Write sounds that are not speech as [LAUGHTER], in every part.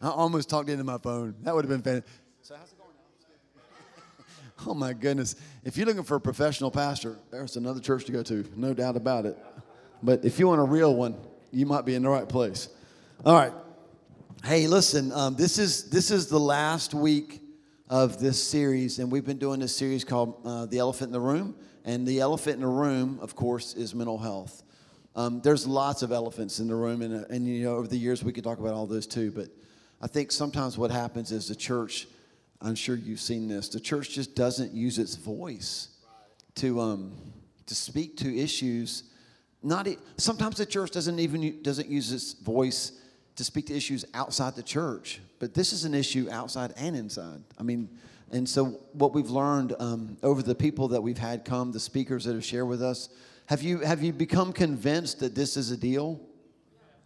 I almost talked into my phone. That would have been fantastic. So how's it going? [LAUGHS] Oh my goodness. If you're looking for a professional pastor, there's another church to go to, no doubt about it. But if you want a real one, you might be in the right place. All right. Hey, listen, um, this, is, this is the last week of this series, and we've been doing this series called uh, The Elephant in the Room. And the elephant in the room, of course, is mental health. Um, there's lots of elephants in the room, and, and you know, over the years we could talk about all those too. But I think sometimes what happens is the church, I'm sure you've seen this, the church just doesn't use its voice to, um, to speak to issues. Not sometimes the church doesn't even doesn't use its voice to speak to issues outside the church, but this is an issue outside and inside. I mean, and so what we've learned um, over the people that we've had come, the speakers that have shared with us, have you have you become convinced that this is a deal?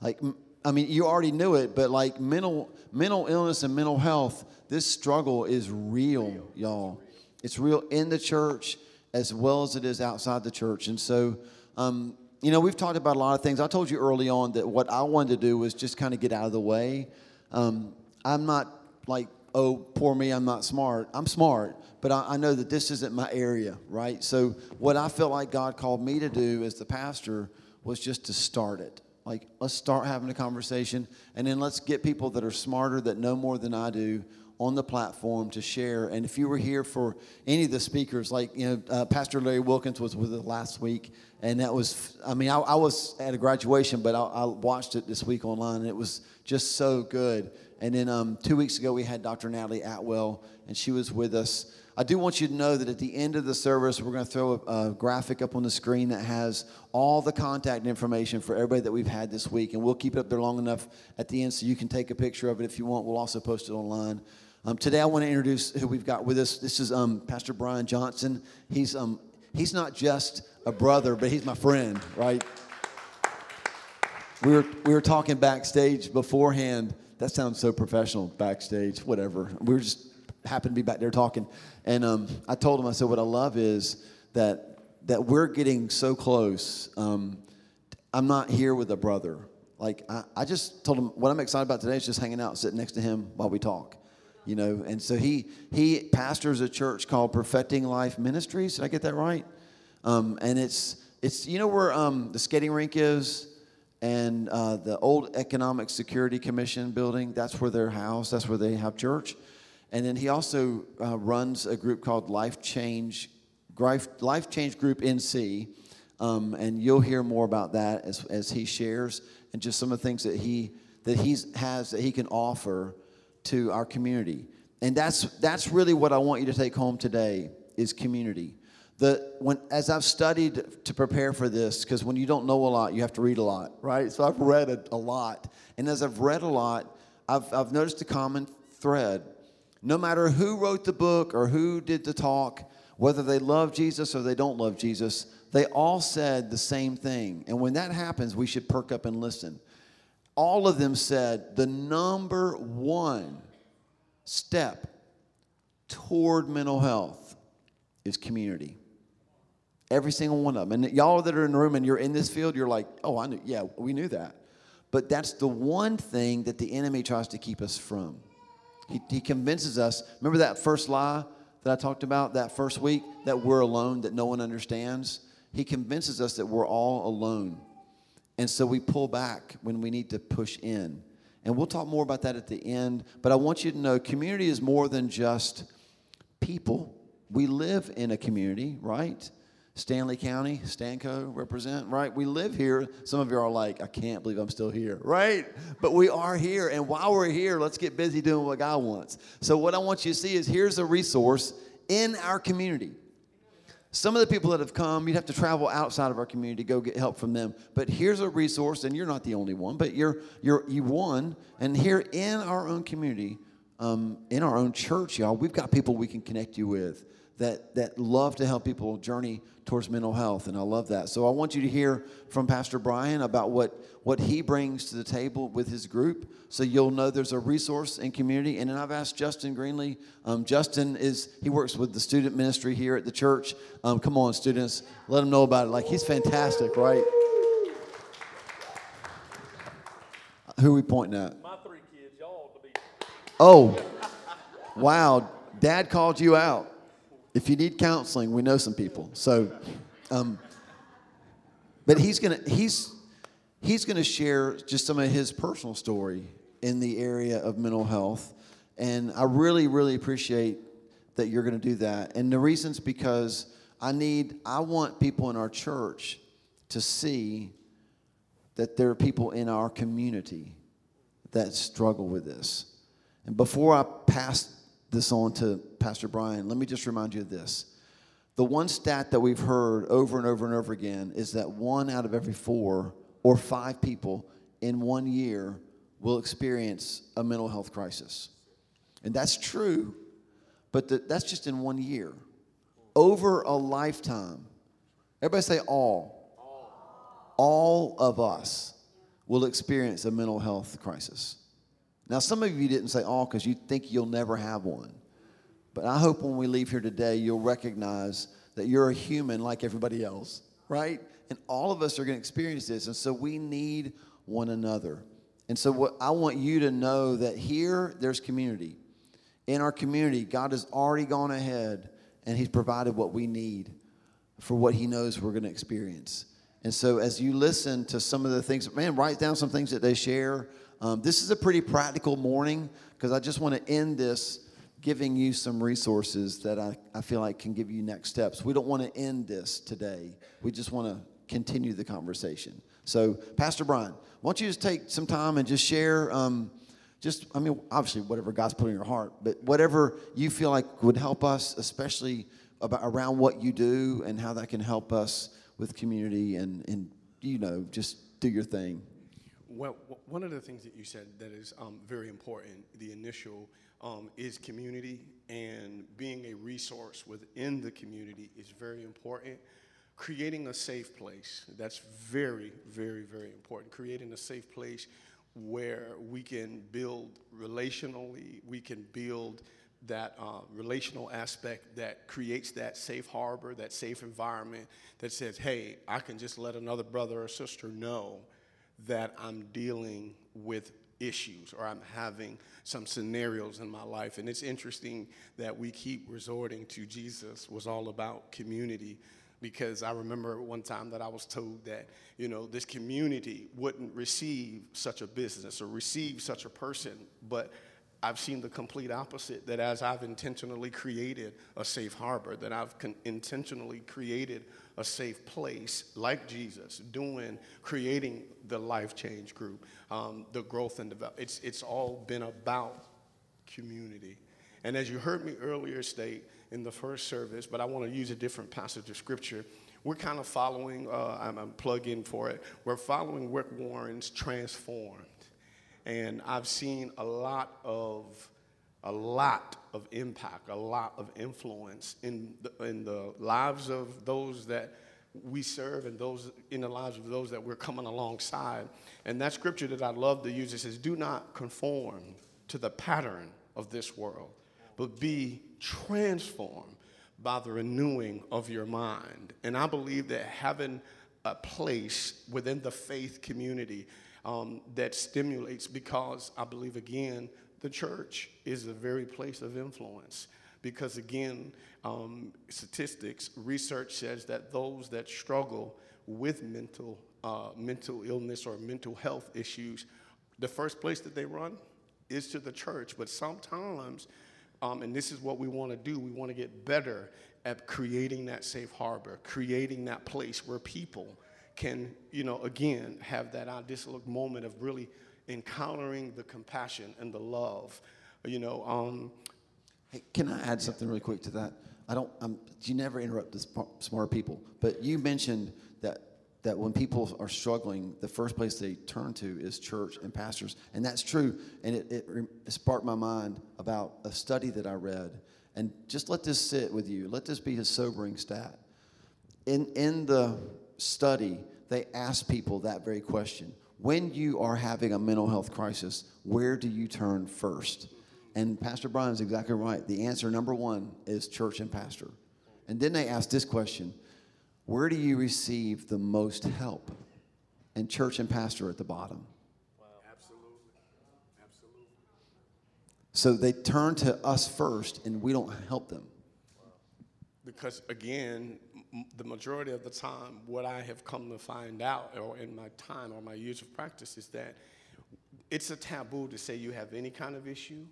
Like, I mean, you already knew it, but like mental mental illness and mental health, this struggle is real, y'all. It's real in the church as well as it is outside the church, and so. Um, you know, we've talked about a lot of things. I told you early on that what I wanted to do was just kind of get out of the way. Um, I'm not like, oh, poor me, I'm not smart. I'm smart, but I, I, know that this isn't my area, right? So, what I felt like God called me to do as the pastor was just to start it. Like, let's start having a conversation, and then let's get people that are smarter, that know more than I do, on the platform to share. And if you were here for any of the speakers, like, you know, uh, Pastor Larry Wilkins was with us last week, and that was, I mean, I, I was at a graduation, but I, I, watched it this week online, and it was just so good. And then um, two weeks ago, we had Dr. Natalie Atwell, and she was with us. I do want you to know that at the end of the service, we're going to throw a, a, graphic up on the screen that has all the contact information for everybody that we've had this week. And we'll keep it up there long enough at the end so you can take a picture of it if you want. We'll also post it online. Um, today, I want to introduce who we've got with us. This is um, Pastor Brian Johnson. He's, um, he's not just a brother, but he's my friend, right? We were, we were talking backstage beforehand. That sounds so professional, backstage, whatever. We were just happened to be back there talking. And um, I told him, I said, what I love is that, that we're getting so close. Um, I'm not here with a brother. Like, I, I just told him what I'm excited about today is just hanging out, sitting next to him while we talk. You know, and so he he pastors a church called Perfecting Life Ministries. Did I get that right? Um, and it's it's you know where um, the skating rink is and uh, the old Economic Security Commission building. That's where their house. That's where they have church. And then he also uh, runs a group called Life Change, Life Change Group NC. Um, and you'll hear more about that as, as he shares and just some of the things that he that he has that he can offer to our community. And that's that's really what I want you to take home today is community. The, when, as I've studied to prepare for this, because when you don't know a lot, you have to read a lot, right? So I've read a, a lot. And as I've read a lot, I've, I've noticed a common thread no matter who wrote the book or who did the talk, whether they love Jesus or they don't love Jesus, they all said the same thing. And when that happens, we should perk up and listen. All of them said the number one step toward mental health is community. Every single one of them. And y'all that are in the room and you're in this field, you're like, oh, I knew, yeah, we knew that. But that's the one thing that the enemy tries to keep us from. He, he convinces us. Remember that first lie that I talked about that first week? That we're alone, that no one understands? He convinces us that we're all alone. And so we pull back when we need to push in. And we'll talk more about that at the end. But I want you to know community is more than just people. We live in a community, right? Stanly County, Stanco represent, right? We live here. Some of you are like, I can't believe I'm still here, right? But we are here. And while we're here, let's get busy doing what God wants. So, what I want you to see is here's a resource in our community. Some of the people that have come, you'd have to travel outside of our community to go get help from them. But here's a resource, and you're not the only one, but you're, you're you one. And here in our own community, um, in our own church, y'all, we've got people we can connect you with that, that love to help people journey towards mental health, and I love that. So I want you to hear from Pastor Brian about what, what he brings to the table with his group, so you'll know there's a resource and community. And then I've asked Justin Greenlee. Um, Justin is he works with the student ministry here at the church. Um, come on, students, let him know about it. Like he's fantastic, right? Who are we pointing at? My three kids, y'all Oh, wow. Dad called you out. If you need counseling, we know some people. So, um, but he's gonna he's he's gonna share just some of his personal story in the area of mental health, and I really really appreciate that you're gonna do that. And the reason's because I need I want people in our church to see that there are people in our community that struggle with this. And before I pass this on to Pastor Brian, let me just remind you of this. The one stat that we've heard over and over and over again is that one out of every four or five people in one year will experience a mental health crisis. And that's true, but the, that's just in one year. Over a lifetime, everybody say all. All of us will experience a mental health crisis. Now, some of you didn't say all because you think you'll never have one. But I hope when we leave here today, you'll recognize that you're a human like everybody else, right? And all of us are going to experience this. And so we need one another. And so what I want you to know that here there's community. In our community, God has already gone ahead and He's provided what we need for what He knows we're going to experience. And so as you listen to some of the things, man, write down some things that they share. Um, this is a pretty practical morning because I just want to end this giving you some resources that I, I feel like can give you next steps. We don't want to end this today. We just want to continue the conversation. So, Pastor Brian, why don't you just take some time and just share, um, just, I mean, obviously, whatever God's put in your heart, but whatever you feel like would help us, especially about, around what you do and how that can help us with community and, and you know, just do your thing. Well, one of the things that you said that is um, very important, the initial, um, is community, and being a resource within the community is very important. Creating a safe place, that's very, very, very important. Creating a safe place where we can build relationally, we can build that uh, relational aspect that creates that safe harbor, that safe environment that says, hey, I can just let another brother or sister know that I'm dealing with issues or I'm having some scenarios in my life. And it's interesting that we keep resorting to Jesus was all about community because I remember one time that I was told that, you know, this community wouldn't receive such a business or receive such a person, but I've seen the complete opposite that as I've intentionally created a safe harbor, that I've con- intentionally created a safe place like Jesus, doing, creating the life change group, um, the growth and development. It's, it's all been about community. And as you heard me earlier state in the first service, but I want to use a different passage of scripture, we're kind of following, uh, I'm, I'm plug in for it, we're following Rick Warren's Transformed. And I've seen a lot of a lot of impact, a lot of influence in the, in the lives of those that we serve and those in the lives of those that we're coming alongside. And that scripture that I love to use it says, Do not conform to the pattern of this world, but be transformed by the renewing of your mind. And I believe that having a place within the faith community um, that stimulates, because I believe, again, the church is a very place of influence. Because again um, statistics research says that those that struggle with mental uh, mental illness or mental health issues the first place that they run is to the church. But sometimes um, and this is what we want to do we want to get better at creating that safe harbor creating that place where people can you know again have that ideal moment of really encountering the compassion and the love. You know, um, hey, can I add something really quick to that? I don't. I'm, you never interrupt the smart people, but you mentioned that that when people are struggling, the first place they turn to is church and pastors, and that's true. And it, it, it sparked my mind about a study that I read, and just let this sit with you. Let this be a sobering stat. In in the study, they asked people that very question when you are having a mental health crisis, where do you turn first? And Pastor Brian is exactly right. The answer, number one, is church and pastor. And then they ask this question Where do you receive the most help? And church and pastor at the bottom. Wow. Absolutely. Absolutely. So they turn to us first, and we don't help them. Because again, the majority of the time, what I have come to find out, or in my time or my years of practice, is that it's a taboo to say you have any kind of issue.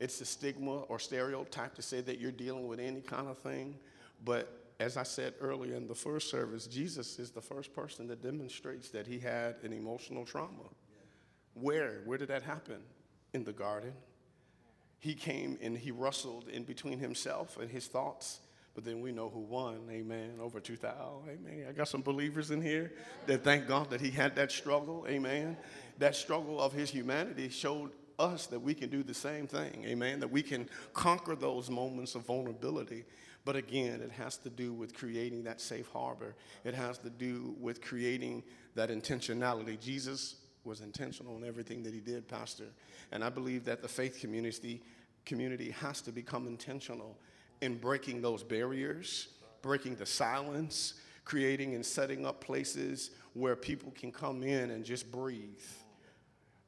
It's a stigma or stereotype to say that you're dealing with any kind of thing. But as I said earlier in the first service, Jesus is the first person that demonstrates that he had an emotional trauma. Where? Where did that happen? In the garden. He came and he wrestled in between himself and his thoughts. But then we know who won, amen, over 2,000, amen. I got some believers in here that thank God that he had that struggle, amen. That struggle of his humanity showed us that we can do the same thing, amen, that we can conquer those moments of vulnerability. But again, it has to do with creating that safe harbor. It has to do with creating that intentionality. Jesus was intentional in everything that he did, Pastor. And I believe that the faith community community has to become intentional in breaking those barriers, breaking the silence, creating and setting up places where people can come in and just breathe.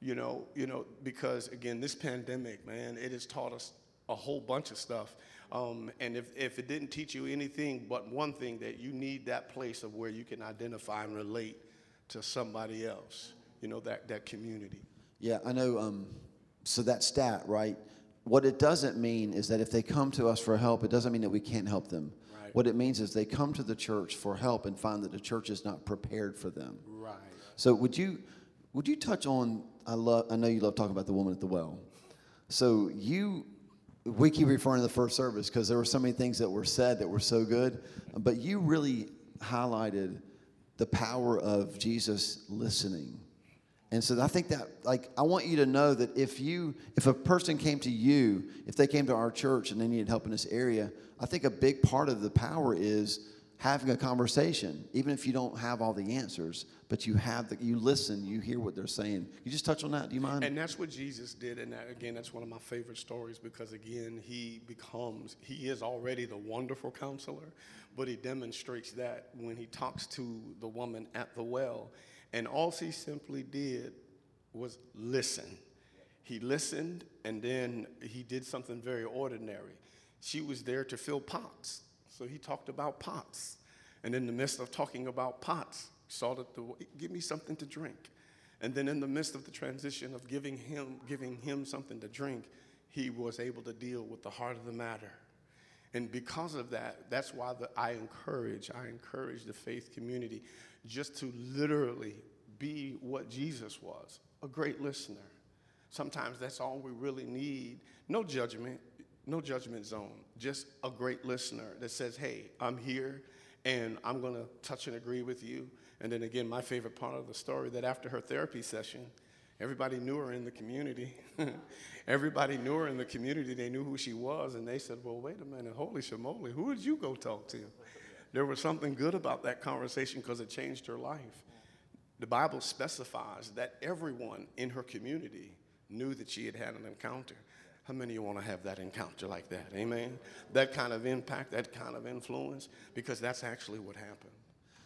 You know, you know, because again, this pandemic, man, it has taught us a whole bunch of stuff. Um, and if, if it didn't teach you anything but one thing, that you need that place of where you can identify and relate to somebody else, you know, that, that community. Yeah, I know. Um, so that stat, right? What it doesn't mean is that if they come to us for help, it doesn't mean that we can't help them. Right. What it means is they come to the church for help and find that the church is not prepared for them. Right. So would you would you touch on I love I know you love talking about the woman at the well. So you we keep referring to the first service because there were so many things that were said that were so good, but you really highlighted the power of Jesus listening. And so I think that like I want you to know that if you if a person came to you, if they came to our church and they needed help in this area, I think a big part of the power is having a conversation, even if you don't have all the answers, but you have the, you listen, you hear what they're saying. You just touch on that. Do you mind? And that's what Jesus did. And that, again, that's one of my favorite stories because, again, he becomes, he is already the wonderful counselor, but he demonstrates that when he talks to the woman at the well. And all he simply did was listen. He listened, and then he did something very ordinary. She was there to fill pots. So he talked about pots. And in the midst of talking about pots, saw that the give me something to drink. And then in the midst of the transition of giving him giving him something to drink, he was able to deal with the heart of the matter. And because of that, that's why the, I encourage, I encourage the faith community just to literally be what Jesus was, a great listener. Sometimes that's all we really need. No judgment, no judgment zone, just a great listener that says, hey, I'm here and I'm going to touch and agree with you. And then again, my favorite part of the story that after her therapy session, everybody knew her in the community. [LAUGHS] everybody knew her in the community. They knew who she was. And they said, well, wait a minute, holy shamoly, who did you go talk to? There was something good about that conversation because it changed her life. The Bible specifies that everyone in her community knew that she had had an encounter. How many of you want to have that encounter like that? Amen? That kind of impact, that kind of influence, because that's actually what happened.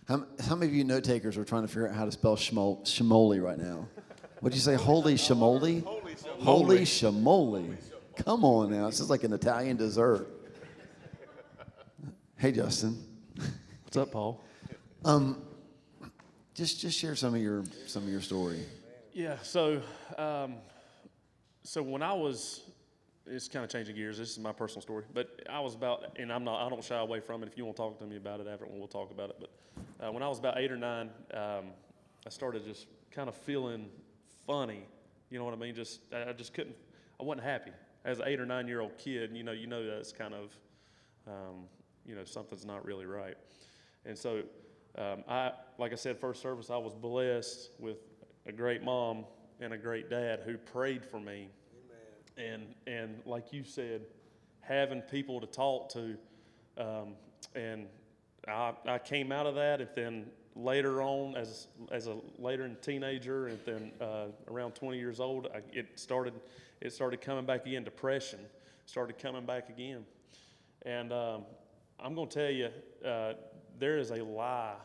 How, how many of you note takers are trying to figure out how to spell shmol, shamoli right now? What'd you say? Holy shamoli? Holy shamoli. Holy shamoli. Come on now. This is like an Italian dessert. Hey, Justin. What's up, Paul? Um, Just, just share some of your, some of your story. Yeah, so um, so when I was, it's kind of changing gears. This is my personal story, but I was about, and I'm not, I don't shy away from it. If you want to talk to me about it after, we'll talk about it. But uh, when I was about eight or nine, um, I started just kind of feeling funny. You know what I mean? Just I just couldn't. I wasn't happy as an eight or nine year old kid. You know, you know that's kind of, um, you know, something's not really right. And so, um, I, like I said, first service, I was blessed with a great mom and a great dad who prayed for me. And and like you said, having people to talk to, um, and I, I came out of that, and then later on, as as a later in teenager, and then uh, around 20 years old, I, it started it started coming back again. Depression started coming back again, and um, I'm going to tell you, uh, there is a lie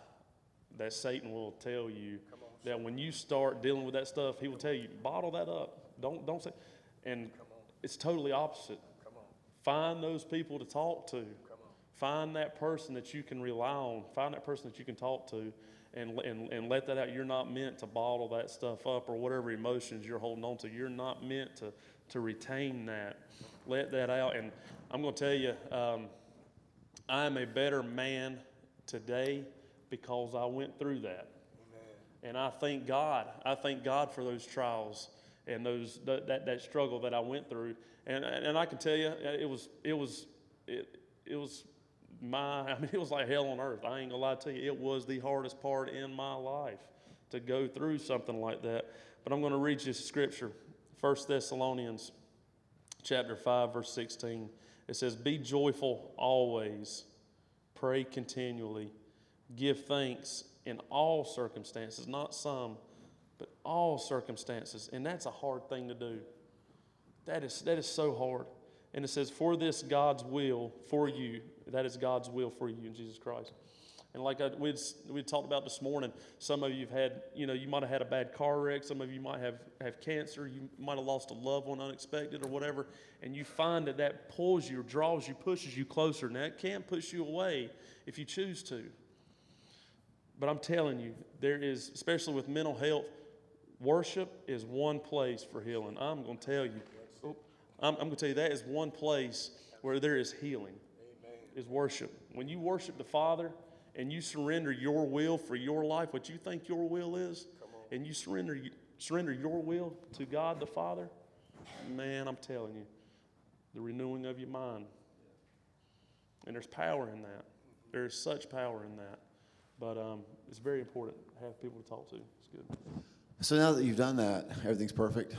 that Satan will tell you that when you start dealing with that stuff, he will tell you bottle that up. Don't don't say. And it's totally opposite. Find those people to talk to. Find that person that you can rely on. Find that person that you can talk to and, and, and let that out. You're not meant to bottle that stuff up or whatever emotions you're holding on to. You're not meant to, to retain that. Let that out. And I'm going to tell you, um, I am a better man today because I went through that. And I thank God. I thank God for those trials and those that, that, that struggle that I went through. And, and I can tell you, uh, it was it was it, it was my [LAUGHS] I mean it was like hell on earth. I ain't gonna lie to you. It was the hardest part in my life to go through something like that. But I'm to read you scripture. 1 Thessalonians chapter 5 verse 16. It says, "Be joyful always, pray continually, give thanks in all circumstances, not some, all circumstances. And that's a hard thing to do. That is, that is so hard. And it says, For this God's will for you, that is God's will for you in Jesus Christ. And like I, we'd, we talked about this morning, some of you have had, you know, you might have had a bad car wreck. Some of you might have, have cancer. You might have lost a loved one unexpected or whatever. And you find that that pulls you, draws you, pushes you closer. Now, it can push you away if you choose to. But I'm telling you, there is, especially with mental health, worship is one place for healing. I'm going to tell you, oh, I'm, I'm going to tell you that is one place where there is healing. Amen. Is worship. When you worship the Father and you surrender your will for your life, what you think your will is, and you surrender surrender your will to God the Father, man, I'm telling you, the renewing of your mind. And there's power in that. There is such power in that. But um, it's very important to have people to talk to. It's good. So now that you've done that, everything's perfect.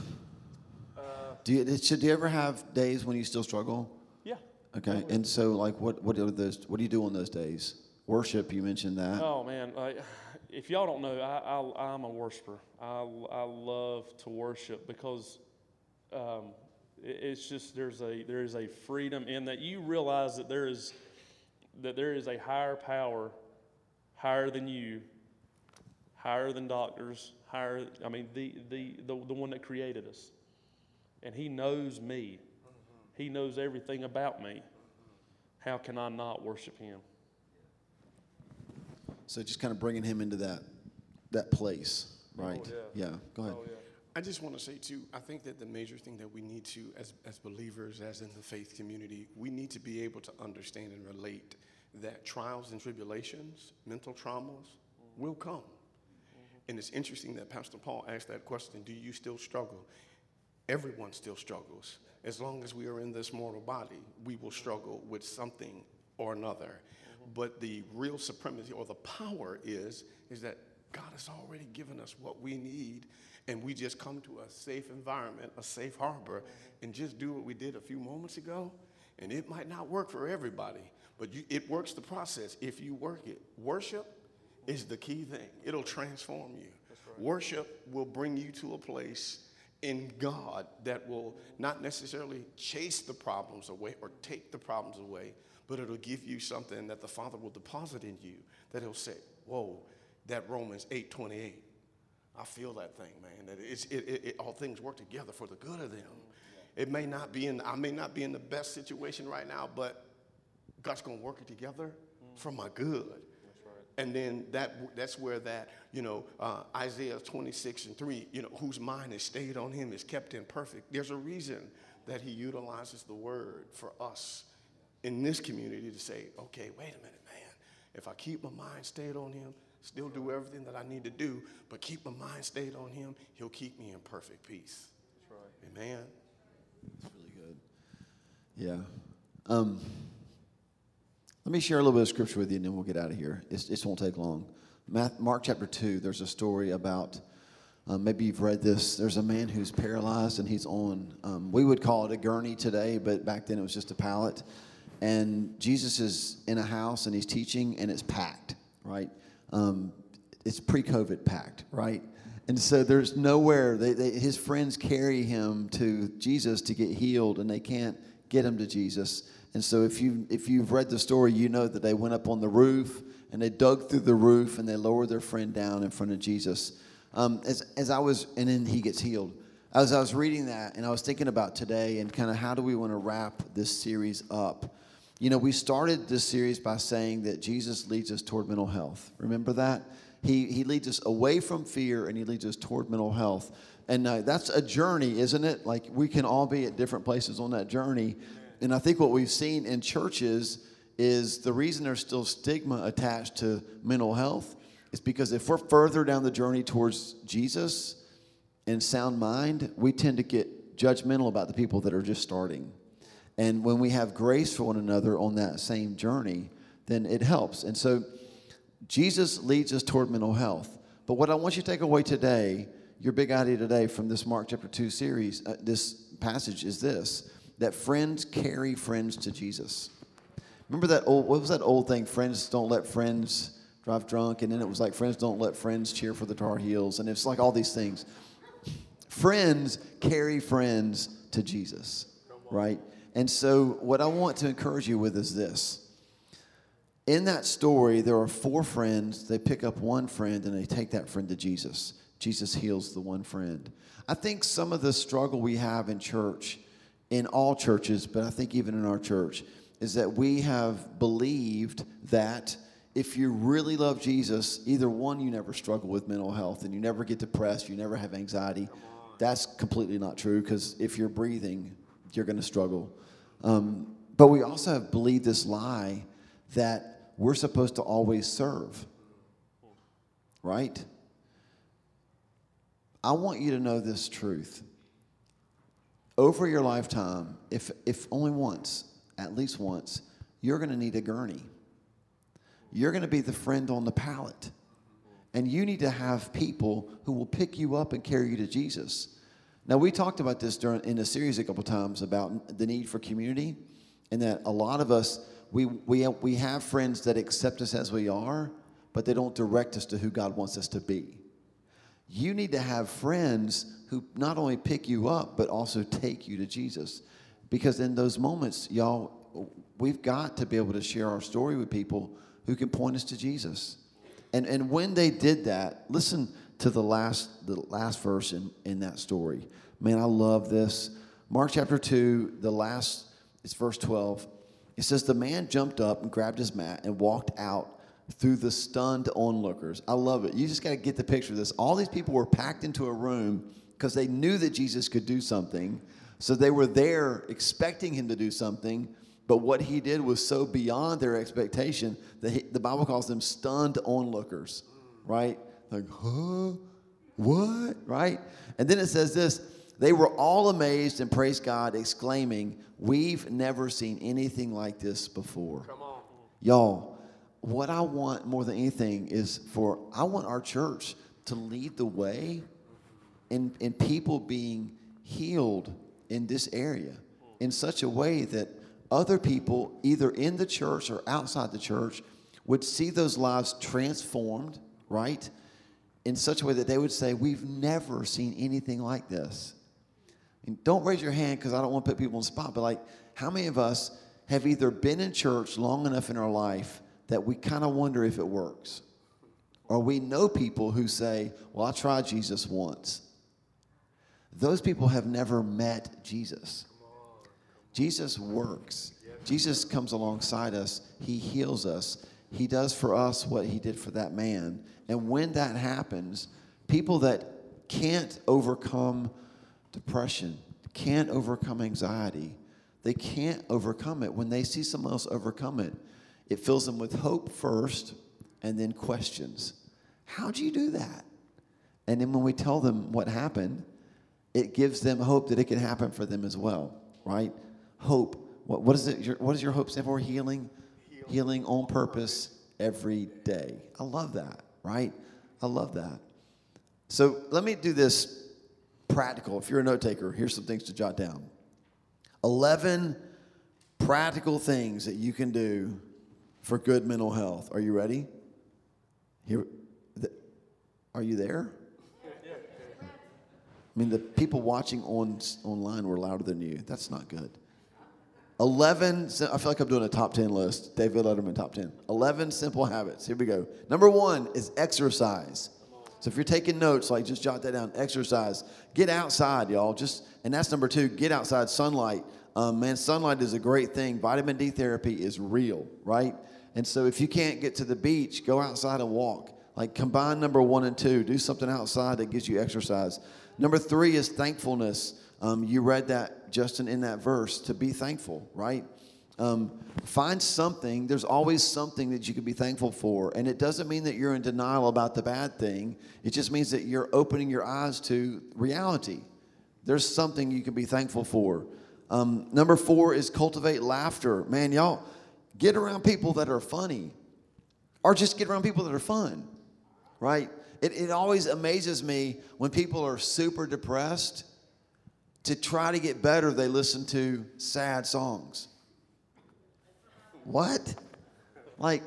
Uh, Do you should do you ever have days when you still struggle? yeah. Okay, and so like what what are those? What do you do on those days? Worship, you mentioned that. Oh man, like, if y'all don't know, I, I I'm a worshiper. I I love to worship because um, it's just there's a there is a freedom in that you realize that there is that there is a higher power, higher than you, higher than doctors, higher. I mean the the the, the one that created us, and He knows me. He knows everything about me. How can I not worship Him? So just kind of bringing him into that that place, right? Oh, yeah. Go ahead. Oh yeah. I just want to say too, I think that the major thing that we need to, as, as believers, as in the faith community, we need to be able to understand and relate that trials and tribulations, mental traumas, will come. And it's interesting that Pastor Paul asked that question Do you still struggle? Everyone still struggles. As long as we are in this mortal body, we will struggle with something or another. But the real supremacy or the power is, is that God has already given us what we need, and we just come to a safe environment, a safe harbor, and just do what we did a few moments ago. And it might not work for everybody, but you, it works the process if you work it. Worship is the key thing, it'll transform you. Worship will bring you to a place in God that will not necessarily chase the problems away or take the problems away, but it'll give you something that the Father will deposit in you that He'll say, Whoa, that Romans 8 28. I feel that thing, man. That it's, it, it, it, all things work together for the good of them. It may not be in, I may not be in the best situation right now, but God's going to work it together mm. for my good. And then that that's where that, you know, uh, Isaiah 26 and 3, you know, whose mind is stayed on him is kept in perfect. There's a reason that he utilizes the word for us in this community to say, okay, wait a minute, man. If I keep my mind stayed on him, still do everything that I need to do, but keep my mind stayed on him, he'll keep me in perfect peace. That's right. Amen. That's really good. Yeah. Um, let me share a little bit of scripture with you, and then we'll get out of here. This won't take long. Mark chapter 2, there's a story about um, maybe you've read this. There's a man who's paralyzed, and he's on, um, we would call it a gurney today, but back then it was just a pallet. And Jesus is in a house, and he's teaching, and it's packed, right? Um, it's pre COVID packed, right? And so there's nowhere, they, they, his friends carry him to Jesus to get healed, and they can't get him to Jesus. And so if you if you've read the story, you know that they went up on the roof and they dug through the roof and they lowered their friend down in front of Jesus. Um, as as I was, and then he gets healed. as I was reading that and I was thinking about today and kind of how do we want to wrap this series up, you know, we started this series by saying that Jesus leads us toward mental health. Remember that? He, he leads us away from fear and he leads us toward mental health. And uh, that's a journey, isn't it? Like we can all be at different places on that journey. And I think what we've seen in churches is the reason there's still stigma attached to mental health is because if we're further down the journey towards Jesus and sound mind, we tend to get judgmental about the people that are just starting. And when we have grace for one another on that same journey, then it helps. And so Jesus leads us toward mental health. But what I want you to take away today, your big idea today from this Mark chapter 2 series, uh, this passage is this that friends carry friends to Jesus. Remember that old, what was that old thing? Friends don't let friends drive drunk. And then it was like, friends don't let friends cheer for the Tar Heels. And it's like all these things. Friends carry friends to Jesus, right? And so, what I want to encourage you with is this. In that story, there are four friends. They pick up one friend and they take that friend to Jesus. Jesus heals the one friend. I think some of the struggle we have in church, in all churches, but I think even in our church, is that we have believed that if you really love Jesus, either one, you never struggle with mental health and you never get depressed, you never have anxiety. That's completely not true because if you're breathing, you're going to struggle. Um, but we also have believed this lie that we're supposed to always serve, right? I want you to know this truth. Over your lifetime, if, if only once, at least once, you're going to need a gurney. You're going to be the friend on the pallet. And you need to have people who will pick you up and carry you to Jesus. Now, we talked about this during in a series a couple times about the need for community, and that a lot of us we we we have friends that accept us as we are, but they don't direct us to who God wants us to be. You need to have friends who not only pick you up but also take you to Jesus, because in those moments, y'all, we've got to be able to share our story with people who can point us to Jesus. And and when they did that, listen to the last the last verse in, in that story. Man, I love this. Mark chapter 2, the last, it's verse 12. It says, The man jumped up and grabbed his mat and walked out through the stunned onlookers. I love it. You just got to get the picture of this. All these people were packed into a room because they knew that Jesus could do something. So they were there expecting him to do something. But what he did was so beyond their expectation that he, the Bible calls them stunned onlookers, right? Like, huh? What? Right? And then it says this they were all amazed and praised God, exclaiming, We've never seen anything like this before. Come on. Y'all, what I want more than anything is for, I want our church to lead the way in, in people being healed in this area in such a way that other people, either in the church or outside the church, would see those lives transformed, right? In such a way that they would say, We've never seen anything like this. And don't raise your hand because I don't want to put people on the spot, but like, how many of us have either been in church long enough in our life that we kind of wonder if it works? Or we know people who say, Well, I tried Jesus once. Those people have never met Jesus. Jesus works. Jesus comes alongside us. He heals us. He does for us what he did for that man. And when that happens, people that can't overcome depression, can't overcome anxiety, they can't overcome it. When they see someone else overcome it, it fills them with hope first and then questions. How'd you do that? And then when we tell them what happened, it gives them hope that it can happen for them as well, right? Hope. What, what is it? Your, what does your hope stand for? Healing? Healing, Healing on purpose every day. I love that, right? I love that. So let me do this practical. If you're a note taker, here's some things to jot down 11 practical things that you can do for good mental health. Are you ready? Here, the, are you there? I mean, the people watching on online were louder than you. That's not good. 11, I feel like I'm doing a top 10 list. David Letterman, top 10. 11 simple habits. Here we go. Number one is exercise. So if you're taking notes, like just jot that down. Exercise. Get outside, y'all. Just and that's number two. Get outside. Sunlight. Um, man, sunlight is a great thing. Vitamin D therapy is real, right? And so if you can't get to the beach, go outside and walk. Like combine number one and two. Do something outside that gives you exercise. Number three is thankfulness. Um, you read that, Justin, in that verse to be thankful, right? Um, find something. There's always something that you can be thankful for. And it doesn't mean that you're in denial about the bad thing, it just means that you're opening your eyes to reality. There's something you can be thankful for. Um, number four is cultivate laughter. Man, y'all, get around people that are funny or just get around people that are fun, right? It, it always amazes me when people are super depressed. To try to get better, they listen to sad songs. What? Like,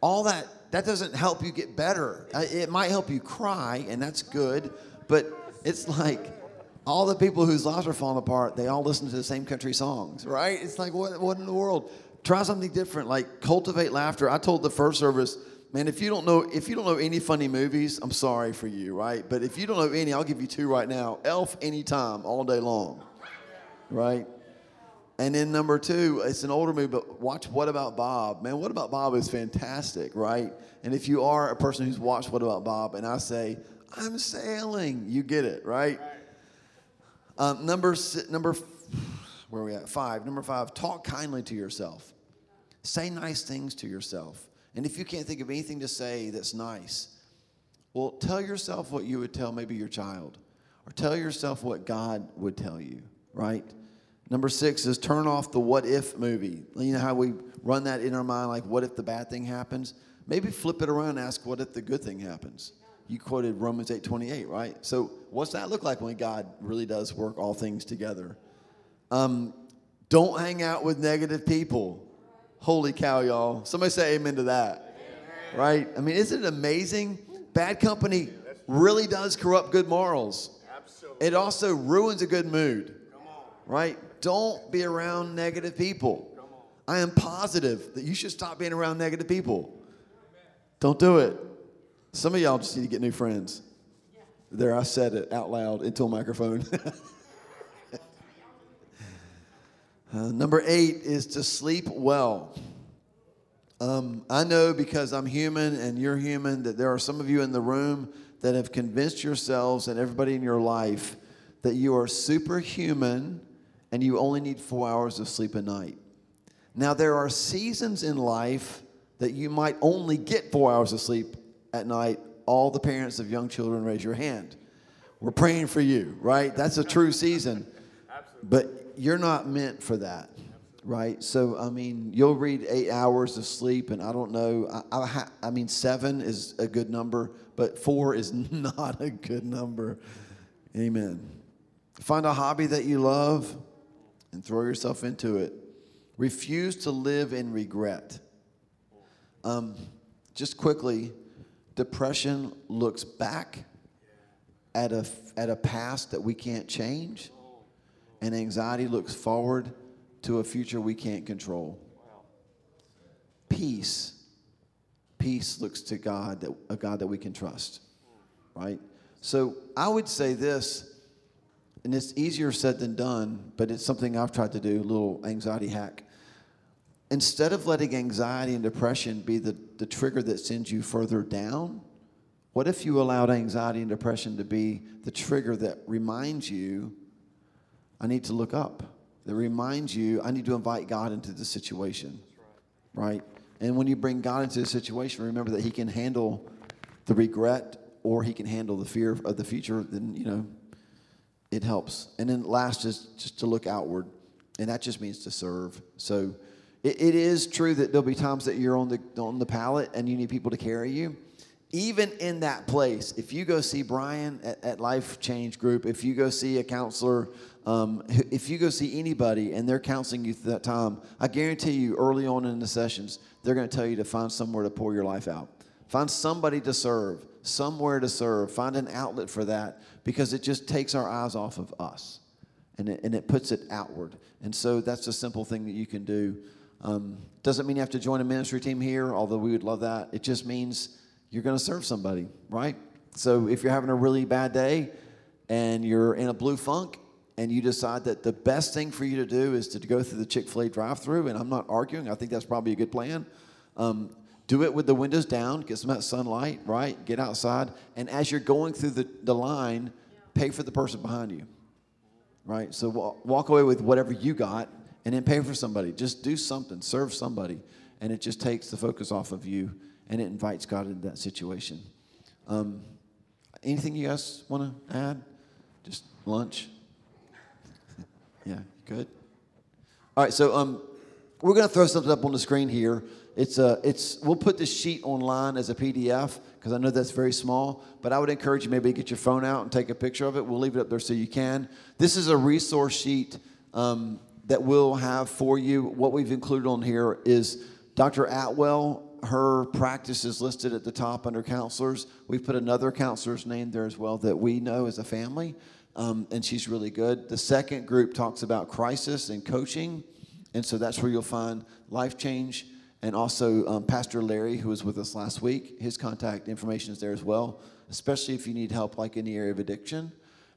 all that, that doesn't help you get better. It might help you cry, and that's good, but it's like all the people whose lives are falling apart, they all listen to the same country songs, right? It's like, what, what in the world? Try something different, like cultivate laughter. I told the first service, man, if you don't know, if you don't know any funny movies, I'm sorry for you, right? But if you don't know any, I'll give you two right now. Elf anytime, all day long, right? And then number two, it's an older movie, but watch What About Bob. Man, What About Bob is fantastic, right? And if you are a person who's watched What About Bob, and I say, I'm sailing, you get it, right? Um, number number where are we at? Five. Number five, talk kindly to yourself. Say nice things to yourself. And if you can't think of anything to say that's nice, well, tell yourself what you would tell maybe your child, or tell yourself what God would tell you, right? Number six is turn off the what if movie. You know how we run that in our mind, like, what if the bad thing happens? Maybe flip it around and ask, what if the good thing happens? You quoted Romans 8 28, right? So, what's that look like when God really does work all things together? Um, don't hang out with negative people. Holy cow, y'all. Somebody say amen to that. Right? I mean, isn't it amazing? Bad company really does corrupt good morals. Absolutely. It also ruins a good mood. Right? Don't be around negative people. I am positive that you should stop being around negative people. Don't do it. Some of y'all just need to get new friends. There, I said it out loud into a microphone. [LAUGHS] Uh, number eight is to sleep well. Um, I know because I'm human and you're human that there are some of you in the room that have convinced yourselves and everybody in your life that you are superhuman and you only need four hours of sleep a night. Now, there are seasons in life that you might only get four hours of sleep at night. All the parents of young children, raise your hand. We're praying for you, right? That's a true season. [LAUGHS] But you're not meant for that, right? So, I mean, you'll read eight hours of sleep, and I don't know. I, I, I mean, seven is a good number, but four is [LAUGHS] not a good number. Amen. Find a hobby that you love and throw yourself into it. Refuse to live in regret. Um, just quickly, depression looks back at a, at a past that we can't change, and anxiety looks forward to a future we can't control. Peace. Peace looks to God, that, a God that we can trust, right? So I would say this, and it's easier said than done, but it's something I've tried to do, a little anxiety hack. Instead of letting anxiety and depression be the, the trigger that sends you further down, what if you allowed anxiety and depression to be the trigger that reminds you, I need to look up, that reminds you, I need to invite God into the situation, right? And when you bring God into the situation, remember that He can handle the regret or He can handle the fear of the future, then, you know, it helps. And then last is just to look outward, and that just means to serve. So it, it is true that there'll be times that you're on the on the pallet and you need people to carry you. Even in that place, if you go see Brian at, at Life Change Group, if you go see a counselor, um, if you go see anybody and they're counseling you that time, I guarantee you, early on in the sessions, they're going to tell you to find somewhere to pour your life out. Find somebody to serve, somewhere to serve. Find an outlet for that because it just takes our eyes off of us and it, and it puts it outward. And so that's a simple thing that you can do. Um, doesn't mean you have to join a ministry team here, although we would love that. It just means you're going to serve somebody, right? So if you're having a really bad day and you're in a blue funk and you decide that the best thing for you to do is to go through the Chick fil A drive through, and I'm not arguing, I think that's probably a good plan. Um, do it with the windows down, get some of that sunlight, right? Get outside. And as you're going through the, the line, pay for the person behind you, right? So walk, walk away with whatever you got and then pay for somebody. Just do something, serve somebody. And it just takes the focus off of you and it invites God into that situation. Um, anything you guys want to add? Just lunch? Yeah, good. All right, so um, we're going to throw something up on the screen here. It's a, it's, we'll put this sheet online as a PDF because I know that's very small, but I would encourage you maybe get your phone out and take a picture of it. We'll leave it up there so you can. This is a resource sheet um, that we'll have for you. What we've included on here is Dr. Atwell. Her practice is listed at the top under counselors. We've put another counselor's name there as well that we know as a family, um, and she's really good. The second group talks about crisis and coaching, and so that's where you'll find LifeChange and also um, Pastor Larry, who was with us last week. His contact information is there as well, especially if you need help, like in the area of addiction.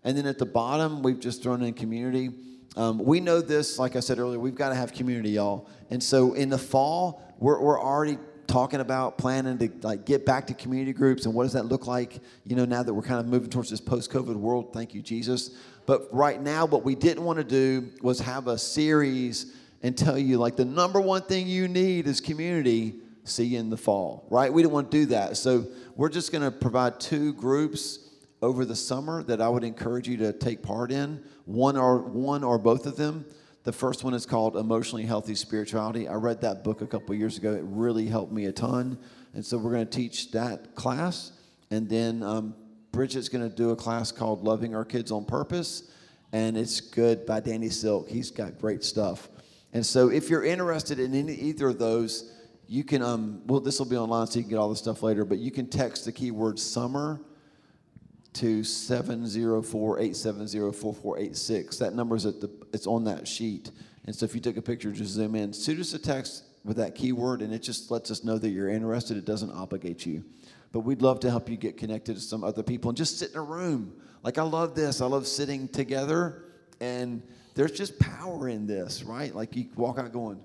And then at the bottom, we've just thrown in community. Um, we know this, like I said earlier, we've got to have community, y'all. And so in the fall, we're, we're already talking about planning to like get back to community groups and what does that look like you know now that we're kind of moving towards this post-covid world? Thank you jesus. But right now what we didn't want to do was have a series and tell you like the number one thing you need is community see you in the fall right? We didn't want to do that. So we're just going to provide two groups over the summer that i would encourage you to take part in. One or one or both of them the first one is called emotionally healthy spirituality. I read that book a couple years ago. It really helped me a ton. And so we're going to teach that class. And then um, bridget's going to do a class called loving our kids on purpose. And it's good by danny silk. He's got great stuff. And so if you're interested in any, either of those, you can, um, well, this will be online so you can get all the stuff later, but you can text the keyword summer to 704-870-4486. That number is at the, it's on that sheet. And so if you take a picture, just zoom in. Shoot us a text with that keyword, and it just lets us know that you're interested. It doesn't obligate you. But we'd love to help you get connected to some other people and just sit in a room. Like, I love this. I love sitting together and there's just power in this, right? Like you walk out going,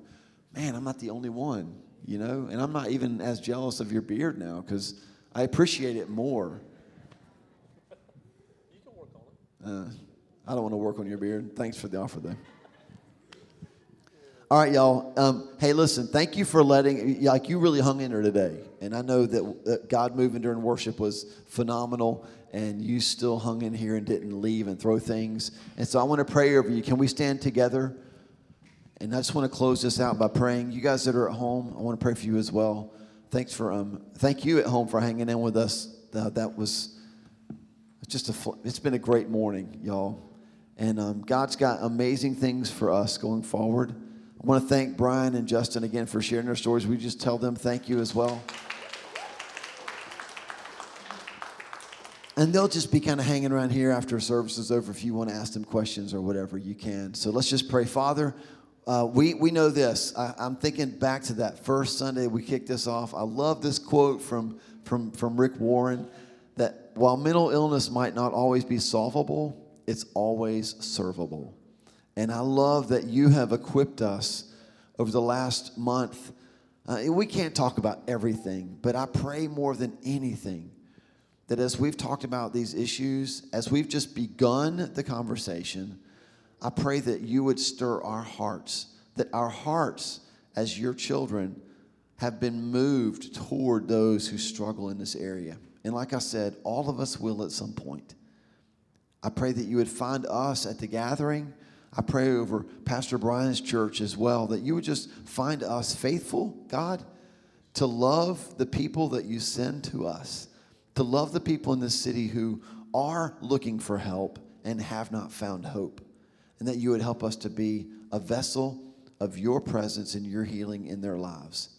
man, I'm not the only one, you know? And I'm not even as jealous of your beard now because I appreciate it more. You can work on it. Uh, I don't want to work on your beard. Thanks for the offer, though. All right, y'all. Um, hey, listen, thank you for letting, like, you really hung in there today. And I know that, that God moving during worship was phenomenal, and you still hung in here and didn't leave and throw things. And so I want to pray over you. Can we stand together? And I just want to close this out by praying. You guys that are at home, I want to pray for you as well. Thanks for, um, thank you at home for hanging in with us. Uh, that was just a, it's been a great morning, y'all. And um, God's got amazing things for us going forward. I want to thank Brian and Justin again for sharing their stories. We just tell them thank you as well. And they'll just be kind of hanging around here after service is over. If you want to ask them questions or whatever, you can. So let's just pray. Father, uh, we, we know this. I, I'm thinking back to that first Sunday we kicked this off. I love this quote from, from, from Rick Warren that while mental illness might not always be solvable, it's always servable. And I love that you have equipped us over the last month. Uh, we can't talk about everything, but I pray more than anything that as we've talked about these issues, as we've just begun the conversation, I pray that you would stir our hearts, that our hearts as your children have been moved toward those who struggle in this area. And like I said, all of us will at some point. I pray that you would find us at the gathering. I pray over Pastor Brian's church as well, that you would just find us faithful, God, to love the people that you send to us to love the people in this city who are looking for help and have not found hope. And that you would help us to be a vessel of your presence and your healing in their lives.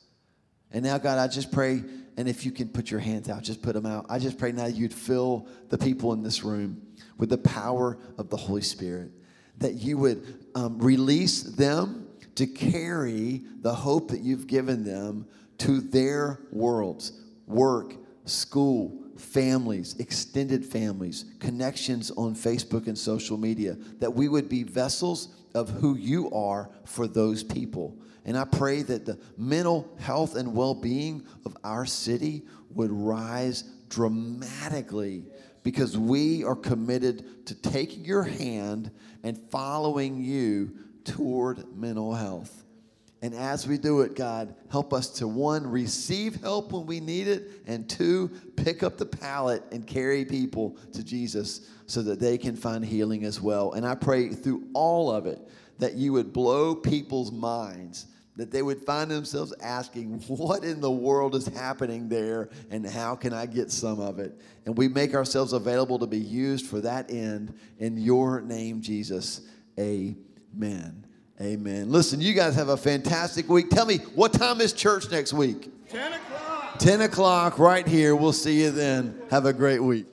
And now, God, I just pray, and if you can put your hands out, just put them out. I just pray now you'd fill the people in this room with the power of the Holy Spirit, that you would um, release them to carry the hope that you've given them to their worlds, work, school, families, extended families, connections on Facebook and social media, that we would be vessels of who you are for those people. And I pray that the mental health and well being of our city would rise dramatically because we are committed to taking your hand and following you toward mental health. And as we do it, God, help us to one, receive help when we need it, and two, pick up the pallet and carry people to Jesus so that they can find healing as well. And I pray through all of it that you would blow people's minds that they would find themselves asking, What in the world is happening there, and how can I get some of it? And we make ourselves available to be used for that end. In your name, Jesus. Amen. Amen. Listen, you guys have a fantastic week. Tell me, what time is church next week? 10 o'clock. 10 o'clock right here. We'll see you then. Have a great week.